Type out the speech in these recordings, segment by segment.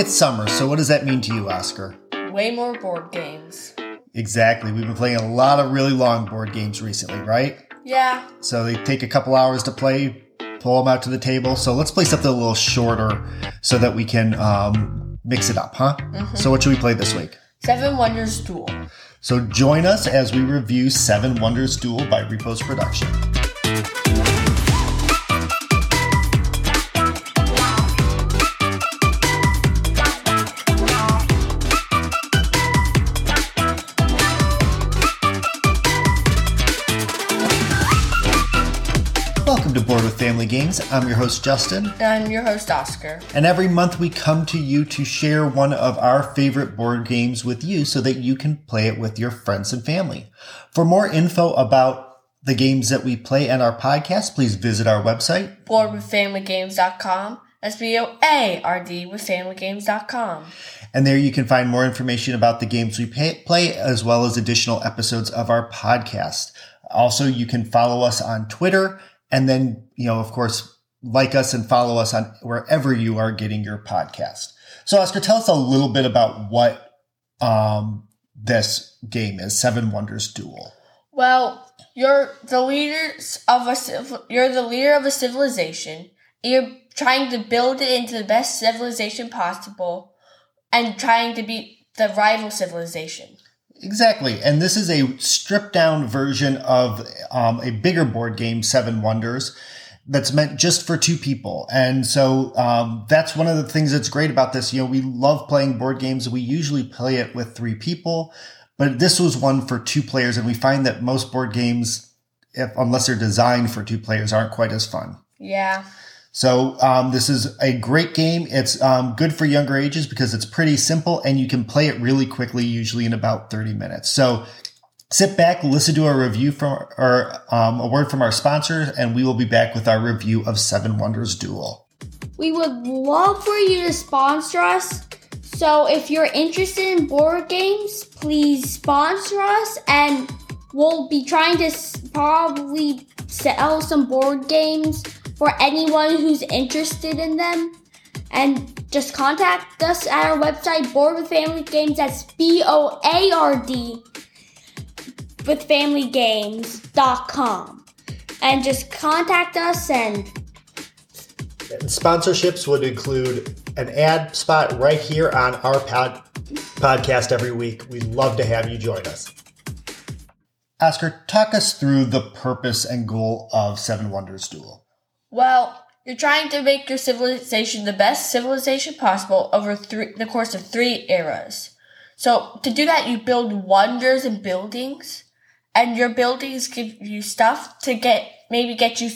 It's summer, so what does that mean to you, Oscar? Way more board games. Exactly. We've been playing a lot of really long board games recently, right? Yeah. So they take a couple hours to play, pull them out to the table. So let's play something a little shorter so that we can um, mix it up, huh? So what should we play this week? Seven Wonders Duel. So join us as we review Seven Wonders Duel by Repos Production. Welcome to Board with Family Games. I'm your host, Justin. And I'm your host, Oscar. And every month we come to you to share one of our favorite board games with you so that you can play it with your friends and family. For more info about the games that we play and our podcast, please visit our website. Boardwithfamilygames.com. That's B-O-A-R-D with familygames.com. And there you can find more information about the games we pay, play as well as additional episodes of our podcast. Also, you can follow us on Twitter and then, you know, of course, like us and follow us on wherever you are getting your podcast. So, Oscar, tell us a little bit about what um, this game is, Seven Wonders Duel. Well, you're the leaders of a you're the leader of a civilization. You're trying to build it into the best civilization possible and trying to beat the rival civilization. Exactly. And this is a stripped down version of um, a bigger board game, Seven Wonders, that's meant just for two people. And so um, that's one of the things that's great about this. You know, we love playing board games. We usually play it with three people, but this was one for two players. And we find that most board games, if, unless they're designed for two players, aren't quite as fun. Yeah. So um, this is a great game. It's um, good for younger ages because it's pretty simple and you can play it really quickly, usually in about 30 minutes. So sit back, listen to a review from or um, a word from our sponsor, and we will be back with our review of Seven Wonders Duel. We would love for you to sponsor us. So if you're interested in board games, please sponsor us and we'll be trying to probably sell some board games for anyone who's interested in them. And just contact us at our website, Board with Family Games. That's B O A R D with Family FamilyGames.com. And just contact us and Sponsorships would include an ad spot right here on our pod- podcast every week. We'd love to have you join us. Oscar, talk us through the purpose and goal of Seven Wonders Duel. Well, you're trying to make your civilization the best civilization possible over three, the course of three eras. So to do that, you build wonders and buildings, and your buildings give you stuff to get maybe get you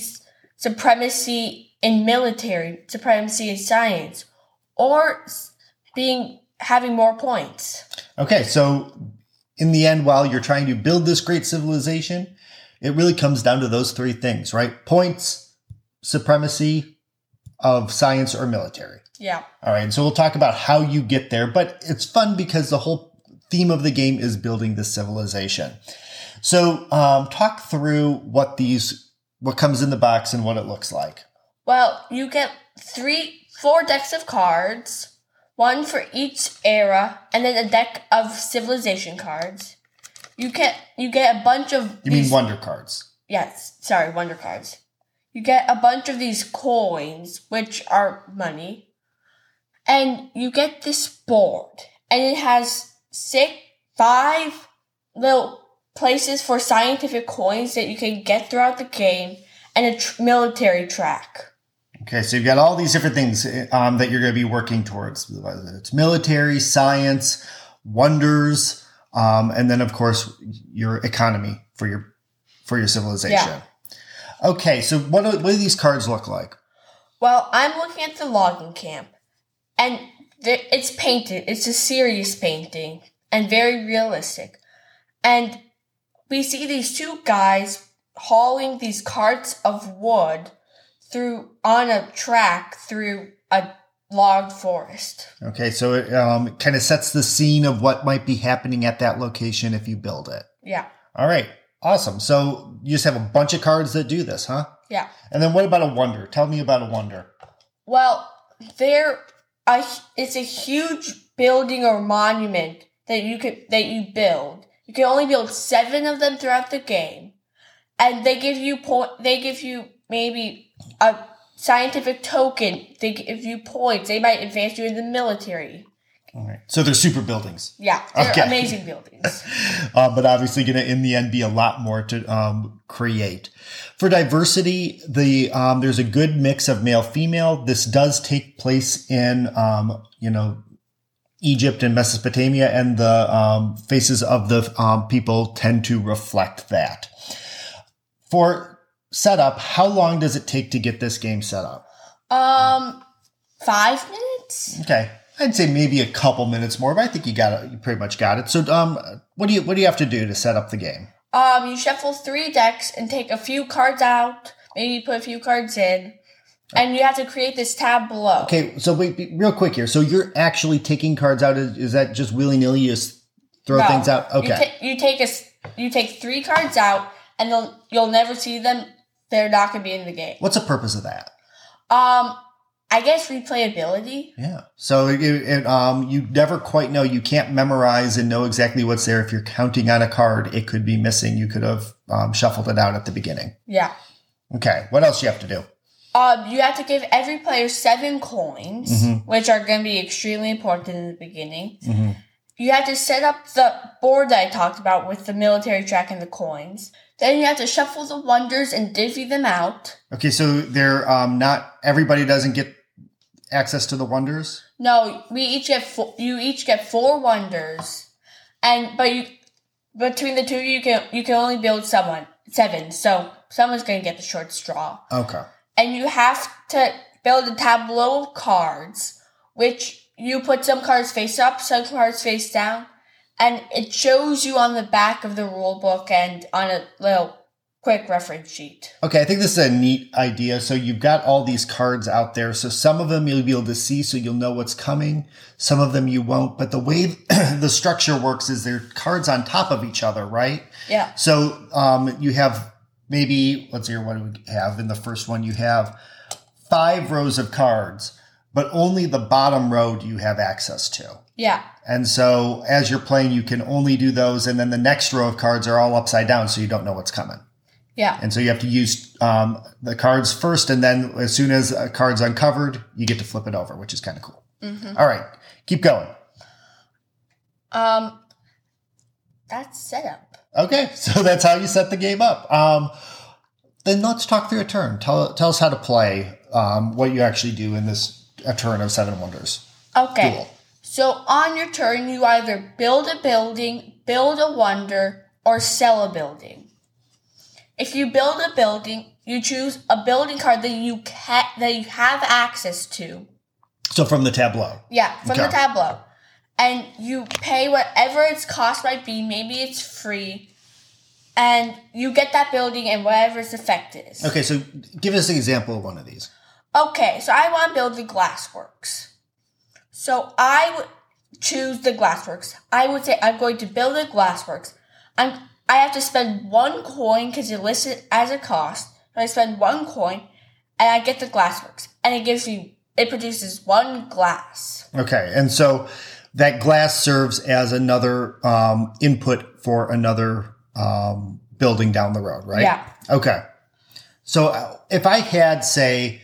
supremacy in military, supremacy in science, or being having more points. Okay, so in the end, while you're trying to build this great civilization, it really comes down to those three things, right? Points, supremacy of science or military. Yeah. All right, so we'll talk about how you get there, but it's fun because the whole theme of the game is building the civilization. So, um, talk through what these, what comes in the box and what it looks like. Well, you get three, four decks of cards, one for each era, and then a deck of civilization cards. You get you get a bunch of You mean these- wonder cards? Yes, sorry, wonder cards. You get a bunch of these coins, which are money, and you get this board, and it has six, five little places for scientific coins that you can get throughout the game, and a tr- military track. Okay, so you've got all these different things um, that you're going to be working towards. It's military, science, wonders, um, and then of course your economy for your for your civilization. Yeah. Okay, so what do, what do these cards look like? Well, I'm looking at the logging camp, and th- it's painted. It's a serious painting and very realistic. And we see these two guys hauling these carts of wood through on a track through a logged forest. Okay, so it um, kind of sets the scene of what might be happening at that location if you build it. Yeah, All right, awesome. So you just have a bunch of cards that do this, huh? yeah. And then what about a wonder? Tell me about a wonder. Well, they're a it's a huge building or monument that you could that you build. You can only build seven of them throughout the game, and they give you point. They give you maybe a scientific token. They give you points. They might advance you in the military. All right. So they're super buildings. Yeah, they're Okay. amazing buildings. uh, but obviously going to in the end be a lot more to um, create. For diversity, the um, there's a good mix of male female. This does take place in um, you know Egypt and Mesopotamia, and the um, faces of the um, people tend to reflect that. For setup, how long does it take to get this game set up? Um, five minutes. Okay. I'd say maybe a couple minutes more, but I think you got it. You pretty much got it. So, um, what do you what do you have to do to set up the game? Um, you shuffle three decks and take a few cards out. Maybe put a few cards in, and you have to create this tab below. Okay, so wait, be- real quick here. So you're actually taking cards out. Is, is that just willy nilly? You just throw No. things out? You, Okay. ta- you take a s- you take three cards out, and they'll, you'll never see them. They're not gonna be in the game. What's the purpose of that? Um, I guess replayability. Yeah. So it, it, um, you never quite know. You can't memorize and know exactly what's there. If you're counting on a card, it could be missing. You could have um, shuffled it out at the beginning. Yeah. Okay. What else do you have to do? Um, you have to give every player seven coins, Mhm. which are going to be extremely important in the beginning. hmm You have to set up the board that I talked about with the military track and the coins. Then you have to shuffle the wonders and divvy them out. Okay. So they're um, not everybody doesn't get access to the wonders. No, we each get four, you each get four wonders, and but you between the two you can you can only build someone seven. So someone's going to get the short straw. Okay. and you have to build a tableau of cards, which you put some cards face up, some cards face down, and it shows you on the back of the rule book and on a little quick reference sheet. Okay, I think this is a neat idea. So you've got all these cards out there. So some of them you'll be able to see, so you'll know what's coming. Some of them you won't. But the way the structure works is they're cards on top of each other, right? Yeah. So um, you have maybe let's see, here, what do we have in the first one? You have five rows of cards, but only the bottom row do you have access to. Yeah. And so as you're playing, you can only do those, and then the next row of cards are all upside down, so you don't know what's coming. Yeah. And so you have to use um, the cards first, and then as soon as a card's uncovered, you get to flip it over, which is kind of cool. hmm All right, keep going. Um, that's setup. Okay, so that's how you set the game up. Um, then let's talk through a turn. Tell, tell us how to play, um, what you actually do in this a turn of Seven Wonders. Okay. Duel. So on your turn, you either build a building, build a wonder, or sell a building. If you build a building, you choose a building card that you ca- that you have access to. So from the tableau. Yeah, from Okay. the tableau. And you pay whatever its cost might be, maybe it's free. And you get that building and whatever its effect is. Okay, so give us an example of one of these. Okay, so I want to build the Glassworks. So I would choose the Glassworks. I would say I'm going to build the Glassworks. I'm, I have to spend one coin because it lists it as a cost. So I spend one coin and I get the Glassworks. And it gives me, it produces one glass. Okay, and so that glass serves as another um, input for another um, building down the road, right? Yeah. Okay. So uh, if I had, say,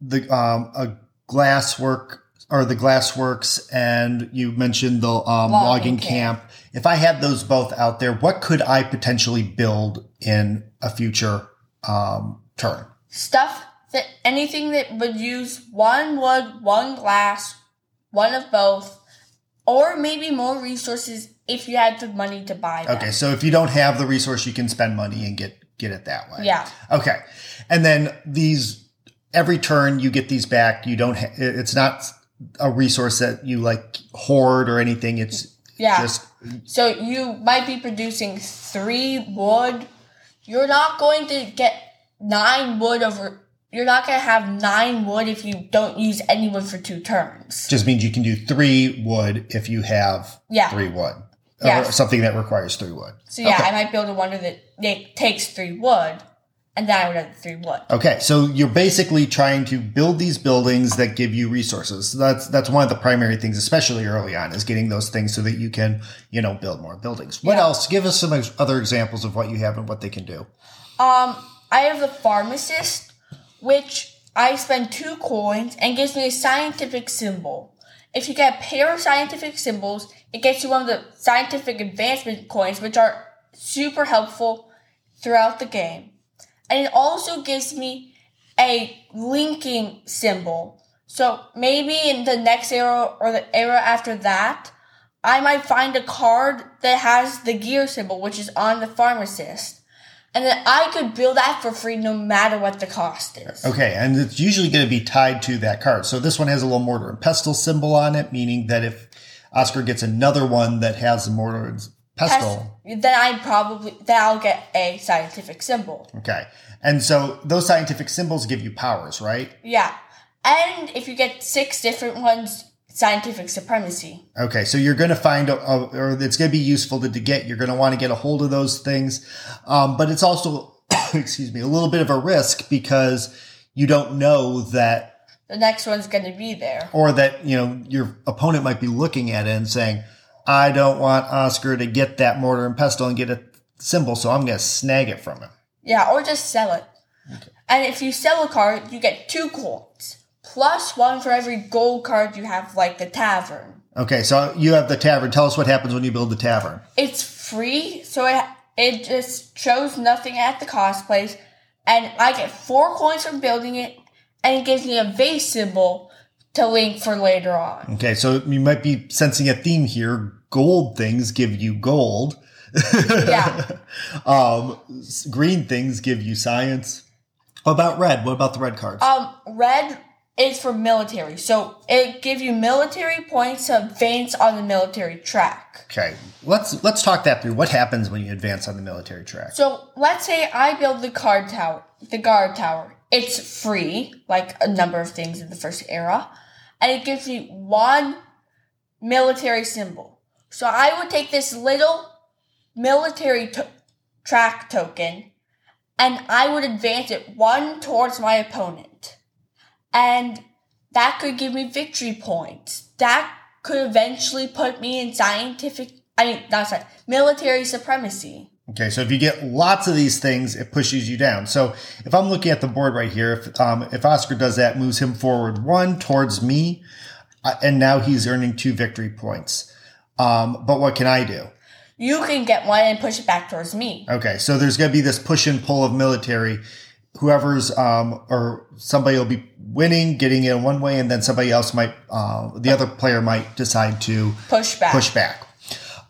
the um, a glasswork or the glassworks, and you mentioned the um, Logging logging camp. camp. If I had those both out there, what could I potentially build in a future um, turn? Stuff that, anything that would use one wood, one glass, one of both, or maybe more resources if you had the money to buy them. Okay, so if you don't have the resource, you can spend money and get get it that way. Yeah. Okay, and then these every turn you get these back. You don't. Ha- it's not a resource that you like hoard or anything. It's Yeah. just So you might be producing three wood. You're not going to get nine wood over. You're not going to have nine wood if you don't use any wood for two turns. just means you can do three wood if you have Yeah. three wood. Yeah. Or something that requires three wood. So yeah, Okay. I might build a wonder that that takes three wood, and then I would have the three wood. Okay, so you're basically trying to build these buildings that give you resources. So that's that's one of the primary things, especially early on, is getting those things so that you can, you know, build more buildings. What Yeah. else? Give us some ex- other examples of what you have and what they can do. Um, I have the pharmacist, which I spend two coins and gives me a scientific symbol. If you get a pair of scientific symbols, it gets you one of the scientific advancement coins, which are super helpful throughout the game. And it also gives me a linking symbol. So maybe in the next era or the era after that, I might find a card that has the gear symbol, which is on the pharmacist. And then I could build that for free no matter what the cost is. Okay, and it's usually going to be tied to that card. So this one has a little mortar and pestle symbol on it, meaning that if Oscar gets another one that has the mortar pestle, Then I probably then I'll get a scientific symbol. okay, and so those scientific symbols give you powers, right? Yeah. And if you get six different ones, scientific supremacy. Okay, so you're going to find, a, a, or it's going to be useful to, to get. You're going to want to get a hold of those things, um, but it's also, excuse me, a little bit of a risk because you don't know that, The next one's gonna be there. or that you know your opponent might be looking at it and saying, "I don't want Oscar to get that mortar and pestle and get a symbol, so I'm going to snag it from him." Yeah, or just sell it. And if you sell a card, you get two coins. Plus one for every gold card you have, like the tavern. Okay, so you have the tavern. Tell us what happens when you build the tavern. It's free, so it it just shows nothing at the cost place, and I get four coins from building it, and it gives me a vase symbol to link for later on. Okay, so you might be sensing a theme here. Gold things give you gold. Yeah. um, green things give you science. What about red? What about the red cards? Um, red is for military, so it gives you military points to advance on the military track. okay, let's let's talk that through. What happens when you advance on the military track? So let's say I build the card tower, the guard tower. It's free, like a number of things in the first era, and it gives me one military symbol. So I would take this little military to- track token, and I would advance it one towards my opponent, and that could give me victory points. That could eventually put me in scientific. I mean, not science, military supremacy. Okay, so if you get lots of these things, it pushes you down. So if I'm looking at the board right here, if um, if Oscar does that, moves him forward one towards me, uh, and now he's earning two victory points. Um, but what can I do? You can get one and push it back towards me. Okay, so there's going to be this push and pull of military. Whoever's um, or somebody will be winning, getting it in one way, and then somebody else might, uh, the other player might decide to Push back. push back.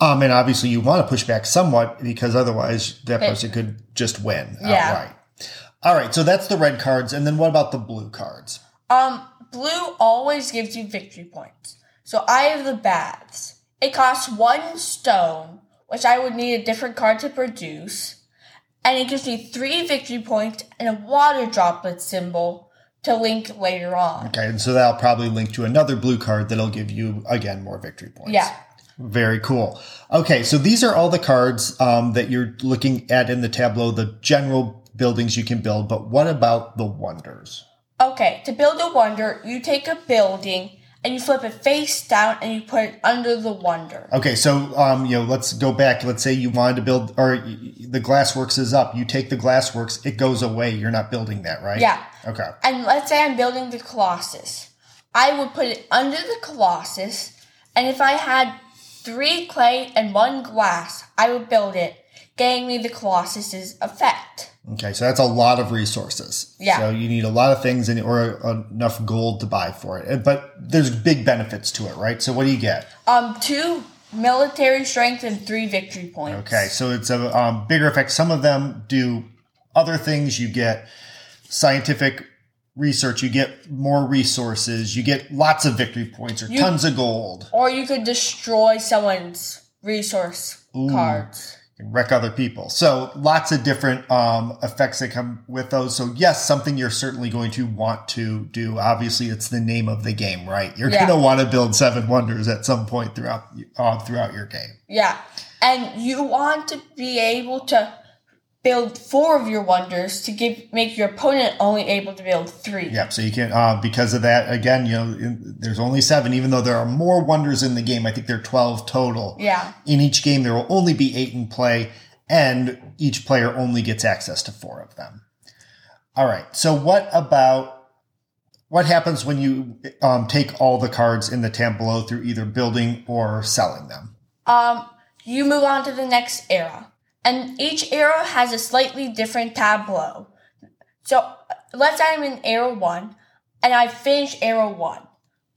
Um, and obviously, you want to push back somewhat because otherwise, that person could just win Yeah. outright. All right, so that's the red cards, and then what about the blue cards? Um, blue always gives you victory points. So I have the baths. It costs one stone, which I would need a different card to produce. And it gives me three victory points and a water droplet symbol to link later on. Okay, and so that'll probably link to another blue card that'll give you again more victory points. Yeah. Very cool. Okay, so these are all the cards um, that you're looking at in the tableau, the general buildings you can build, but what about the wonders? Okay, to build a wonder, you take a building and you flip it face down and you put it under the wonder. Okay, so um, you know, let's go back. Let's say you wanted to build, or the glassworks is up. You take the glassworks, it goes away. You're not building that, right? Yeah. Okay. And let's say I'm building the Colossus. I would put it under the Colossus, and if I had three clay and one glass, I would build it, getting me the Colossus's effect. Okay, so that's a lot of resources. Yeah. So you need a lot of things and or enough gold to buy for it. But there's big benefits to it, right? So what do you get? Um, two military strength and three victory points. Okay, so it's a um, bigger effect. Some of them do other things. You get scientific research. You get more resources. You get lots of victory points or You- tons of gold. Or you could destroy someone's resource cards. Wreck other people. So lots of different um, effects that come with those. So yes, something you're certainly going to want to do. Obviously, it's the name of the game, right? You're Yeah. going to want to build seven wonders at some point throughout uh, throughout your game. Yeah. And you want to be able to build four of your wonders to give make your opponent only able to build three. Yep. So you can uh, because of that again. You know, there's only seven, even though there are more wonders in the game. I think there are twelve total. Yeah. In each game, there will only be eight in play, and each player only gets access to four of them. All right. So what about what happens when you um, take all the cards in the tableau through either building or selling them? Um, you move on to the next era, and each era has a slightly different tableau. So let's say I'm in era one, and I finish era one.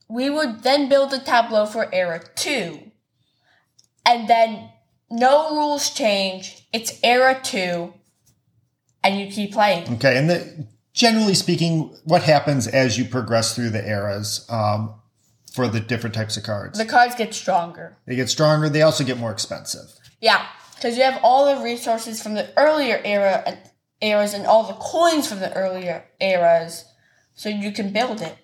We would then build a tableau for era two, and then no rules change. It's era two, and you keep playing. Okay, and the, generally speaking, what happens as you progress through the eras um, for the different types of cards? The cards get stronger. They get stronger. They also get more expensive. Yeah, because you have all the resources from the earlier era and eras and all the coins from the earlier eras, so you can build it.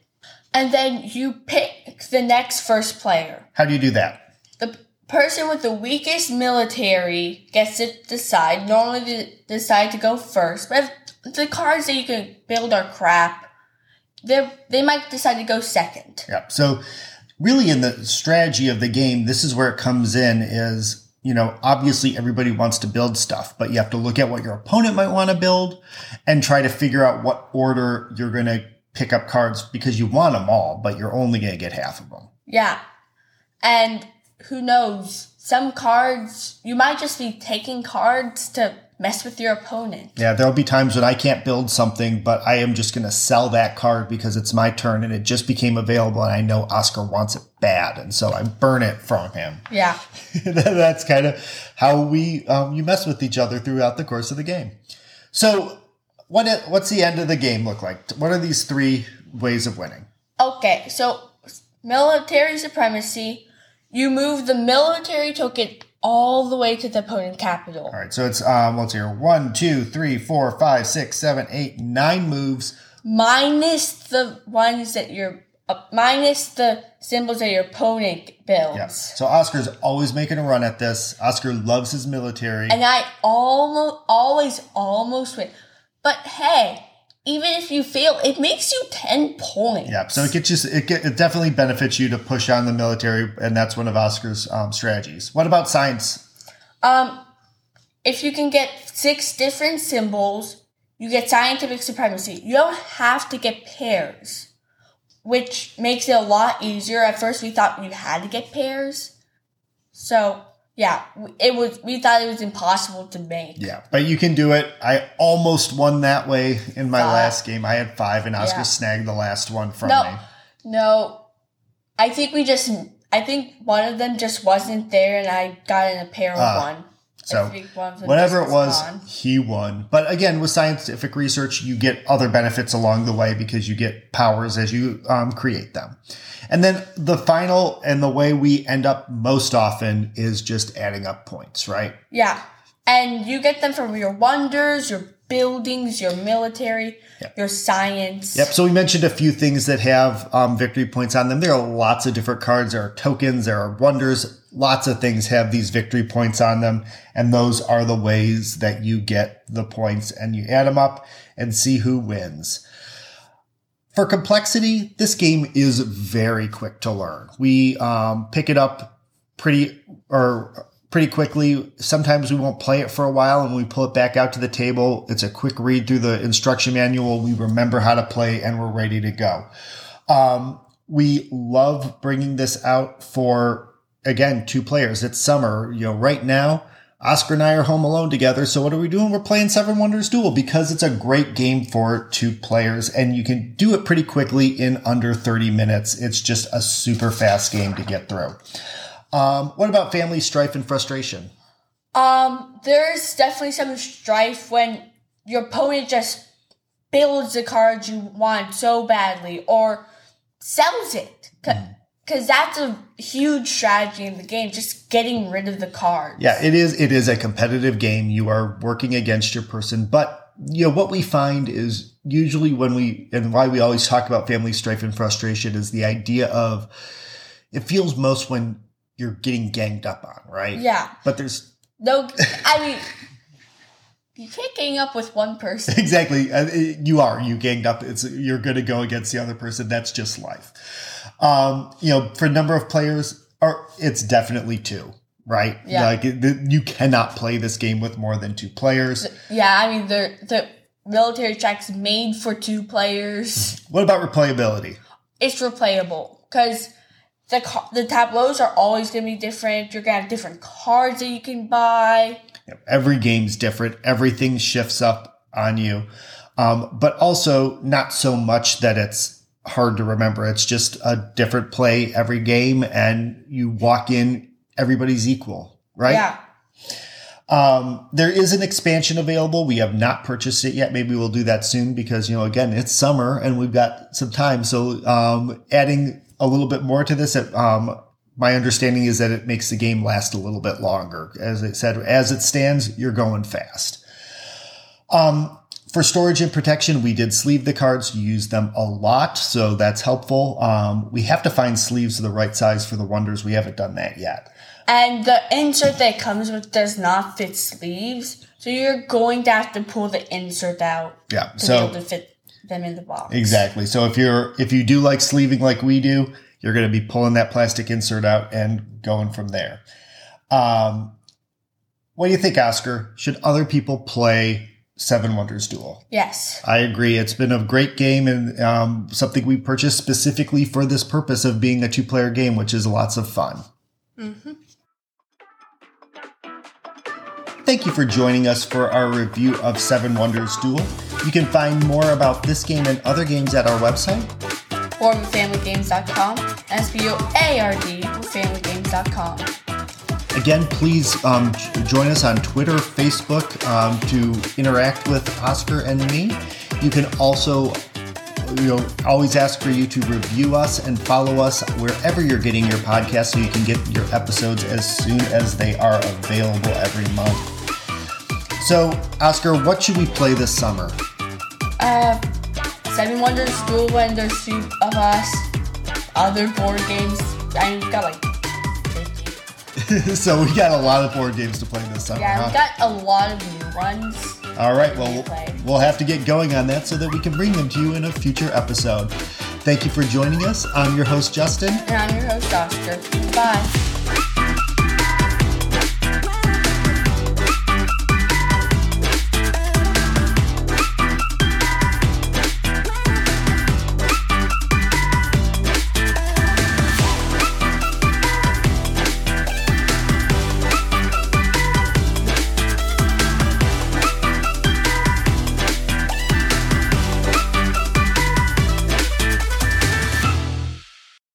And then you pick the next first player. How do you do that? The person with the weakest military gets to decide. Normally, they decide to go first, but if the cards that you can build are crap, they they might decide to go second. Yep. So, really, in the strategy of the game, this is where it comes in. Is you know, obviously everybody wants to build stuff, but you have to look at what your opponent might want to build and try to figure out what order you're going to pick up cards because you want them all, but you're only going to get half of them. Yeah. And who knows? Some cards, you might just be taking cards to mess with your opponent. Yeah, there'll be times when I can't build something, but I am just going to sell that card because it's my turn and it just became available and I know Oscar wants it bad. And so I burn it from him. Yeah. That's kind of how we, um, you mess with each other throughout the course of the game. So what, what's the end of the game look like? What are these three ways of winning? Okay, so military supremacy, you move the military token all the way to the opponent capital. All right, so it's um, let's hear one, two, three, four, five, six, seven, eight, nine moves. Minus the ones that you're uh, minus the symbols that your opponent builds. Yes. So Oscar's always making a run at this. Oscar loves his military. And I almost always almost win. But hey, even if you fail, it makes you 10 points. Yeah, so it gets you, it, get, it definitely benefits you to push on the military, and that's one of Oscar's um, strategies. What about science? Um, if you can get six different symbols, you get scientific supremacy. You don't have to get pairs, which makes it a lot easier. At first, we thought you had to get pairs. So, yeah, it was. We thought it was impossible to make. Yeah, but you can do it. I almost won that way in my Five. last game. I had five, and Oscar Yeah. snagged the last one from No, me. no. I think we just. I think one of them just wasn't there, and I got in a pair of Ah, one. So I think one of them whatever it was, gone. he won. But again, with scientific research, you get other benefits along the way because you get powers as you um, create them. And then the final and the way we end up most often is just adding up points, right? Yeah. And you get them from your wonders, your buildings, your military, Yep. your science. Yep. So we mentioned a few things that have um, victory points on them. There are lots of different cards. There are tokens. There are wonders. Lots of things have these victory points on them. And those are the ways that you get the points and you add them up and see who wins. For complexity, this game is very quick to learn. We um, pick it up pretty or pretty quickly. Sometimes we won't play it for a while, and we pull it back out to the table, it's a quick read through the instruction manual. We remember how to play, and we're ready to go. Um, we love bringing this out for again two players. It's summer, you know. Right now, Oscar and I are home alone together. So what are we doing? We're playing Seven Wonders Duel because it's a great game for two players, and you can do it pretty quickly in under thirty minutes. It's just a super fast game to get through. Um, what about family strife and frustration? Um, there's definitely some strife when your opponent just builds the card you want so badly or sells it. Because that's a huge strategy in the game, just getting rid of the cards. Yeah, it is. It is a competitive game. You are working against your person, but you know what we find is usually when we and why we always talk about family strife and frustration is the idea of it feels most when you're getting ganged up on, right? Yeah. But there's No, I mean, You can't gang up with one person. exactly. Uh, You are. You ganged up. It's you're going to go against the other person. That's just life. Um, you know, for a number of players, or it's definitely two, right? Yeah. Like you cannot play this game with more than two players. Yeah, I mean the the military track's made for two players. What about replayability? It's replayable because the the tableaus are always going to be different. You're gonna have different cards that you can buy. Every game's different. Everything shifts up on you. Um, but also not so much that it's hard to remember. It's just a different play every game and you walk in, everybody's equal, right? Yeah, Um, there is an expansion available. We have not purchased it yet. Maybe we'll do that soon because, you know, again, it's summer and we've got some time. So, um, adding a little bit more to this, um, my understanding is that it makes the game last a little bit longer. As I said, as it stands, you're going fast. Um, for storage and protection, we did sleeve the cards, use them a lot, so that's helpful. Um, we have to find sleeves of the right size for the wonders. We haven't done that yet. and the insert that comes with does not fit sleeves, so you're going to have to pull the insert out Yeah. to So be able to fit them in the box. Exactly. So if you're if you do like sleeving like we do, you're going to be pulling that plastic insert out and going from there. Um, what do you think, Oscar? Should other people play Seven Wonders Duel? Yes. I agree. It's been a great game and um, something we purchased specifically for this purpose of being a two-player game, which is lots of fun. Thank you for joining us for our review of Seven Wonders Duel. You can find more about this game and other games at our website, ForwardFamilyGames.com, S-B-O-A-R-D, FamilyGames.com. Again, please um, join us on Twitter, Facebook um, to interact with Oscar and me. You can also, you know, always ask for you to review us and follow us wherever you're getting your podcast, so you can get your episodes as soon as they are available every month. So, Oscar, what should we play this summer? Uh, Seven Wonders Duel when there's two of us. Other board games. I got like so we got a lot of board games to play this summer. Yeah, huh? we got a lot of new ones. All right, well, we'll have to get going on that so that we can bring them to you in a future episode. Thank you for joining us. I'm your host, Justin. And I'm your host, Oscar. Bye.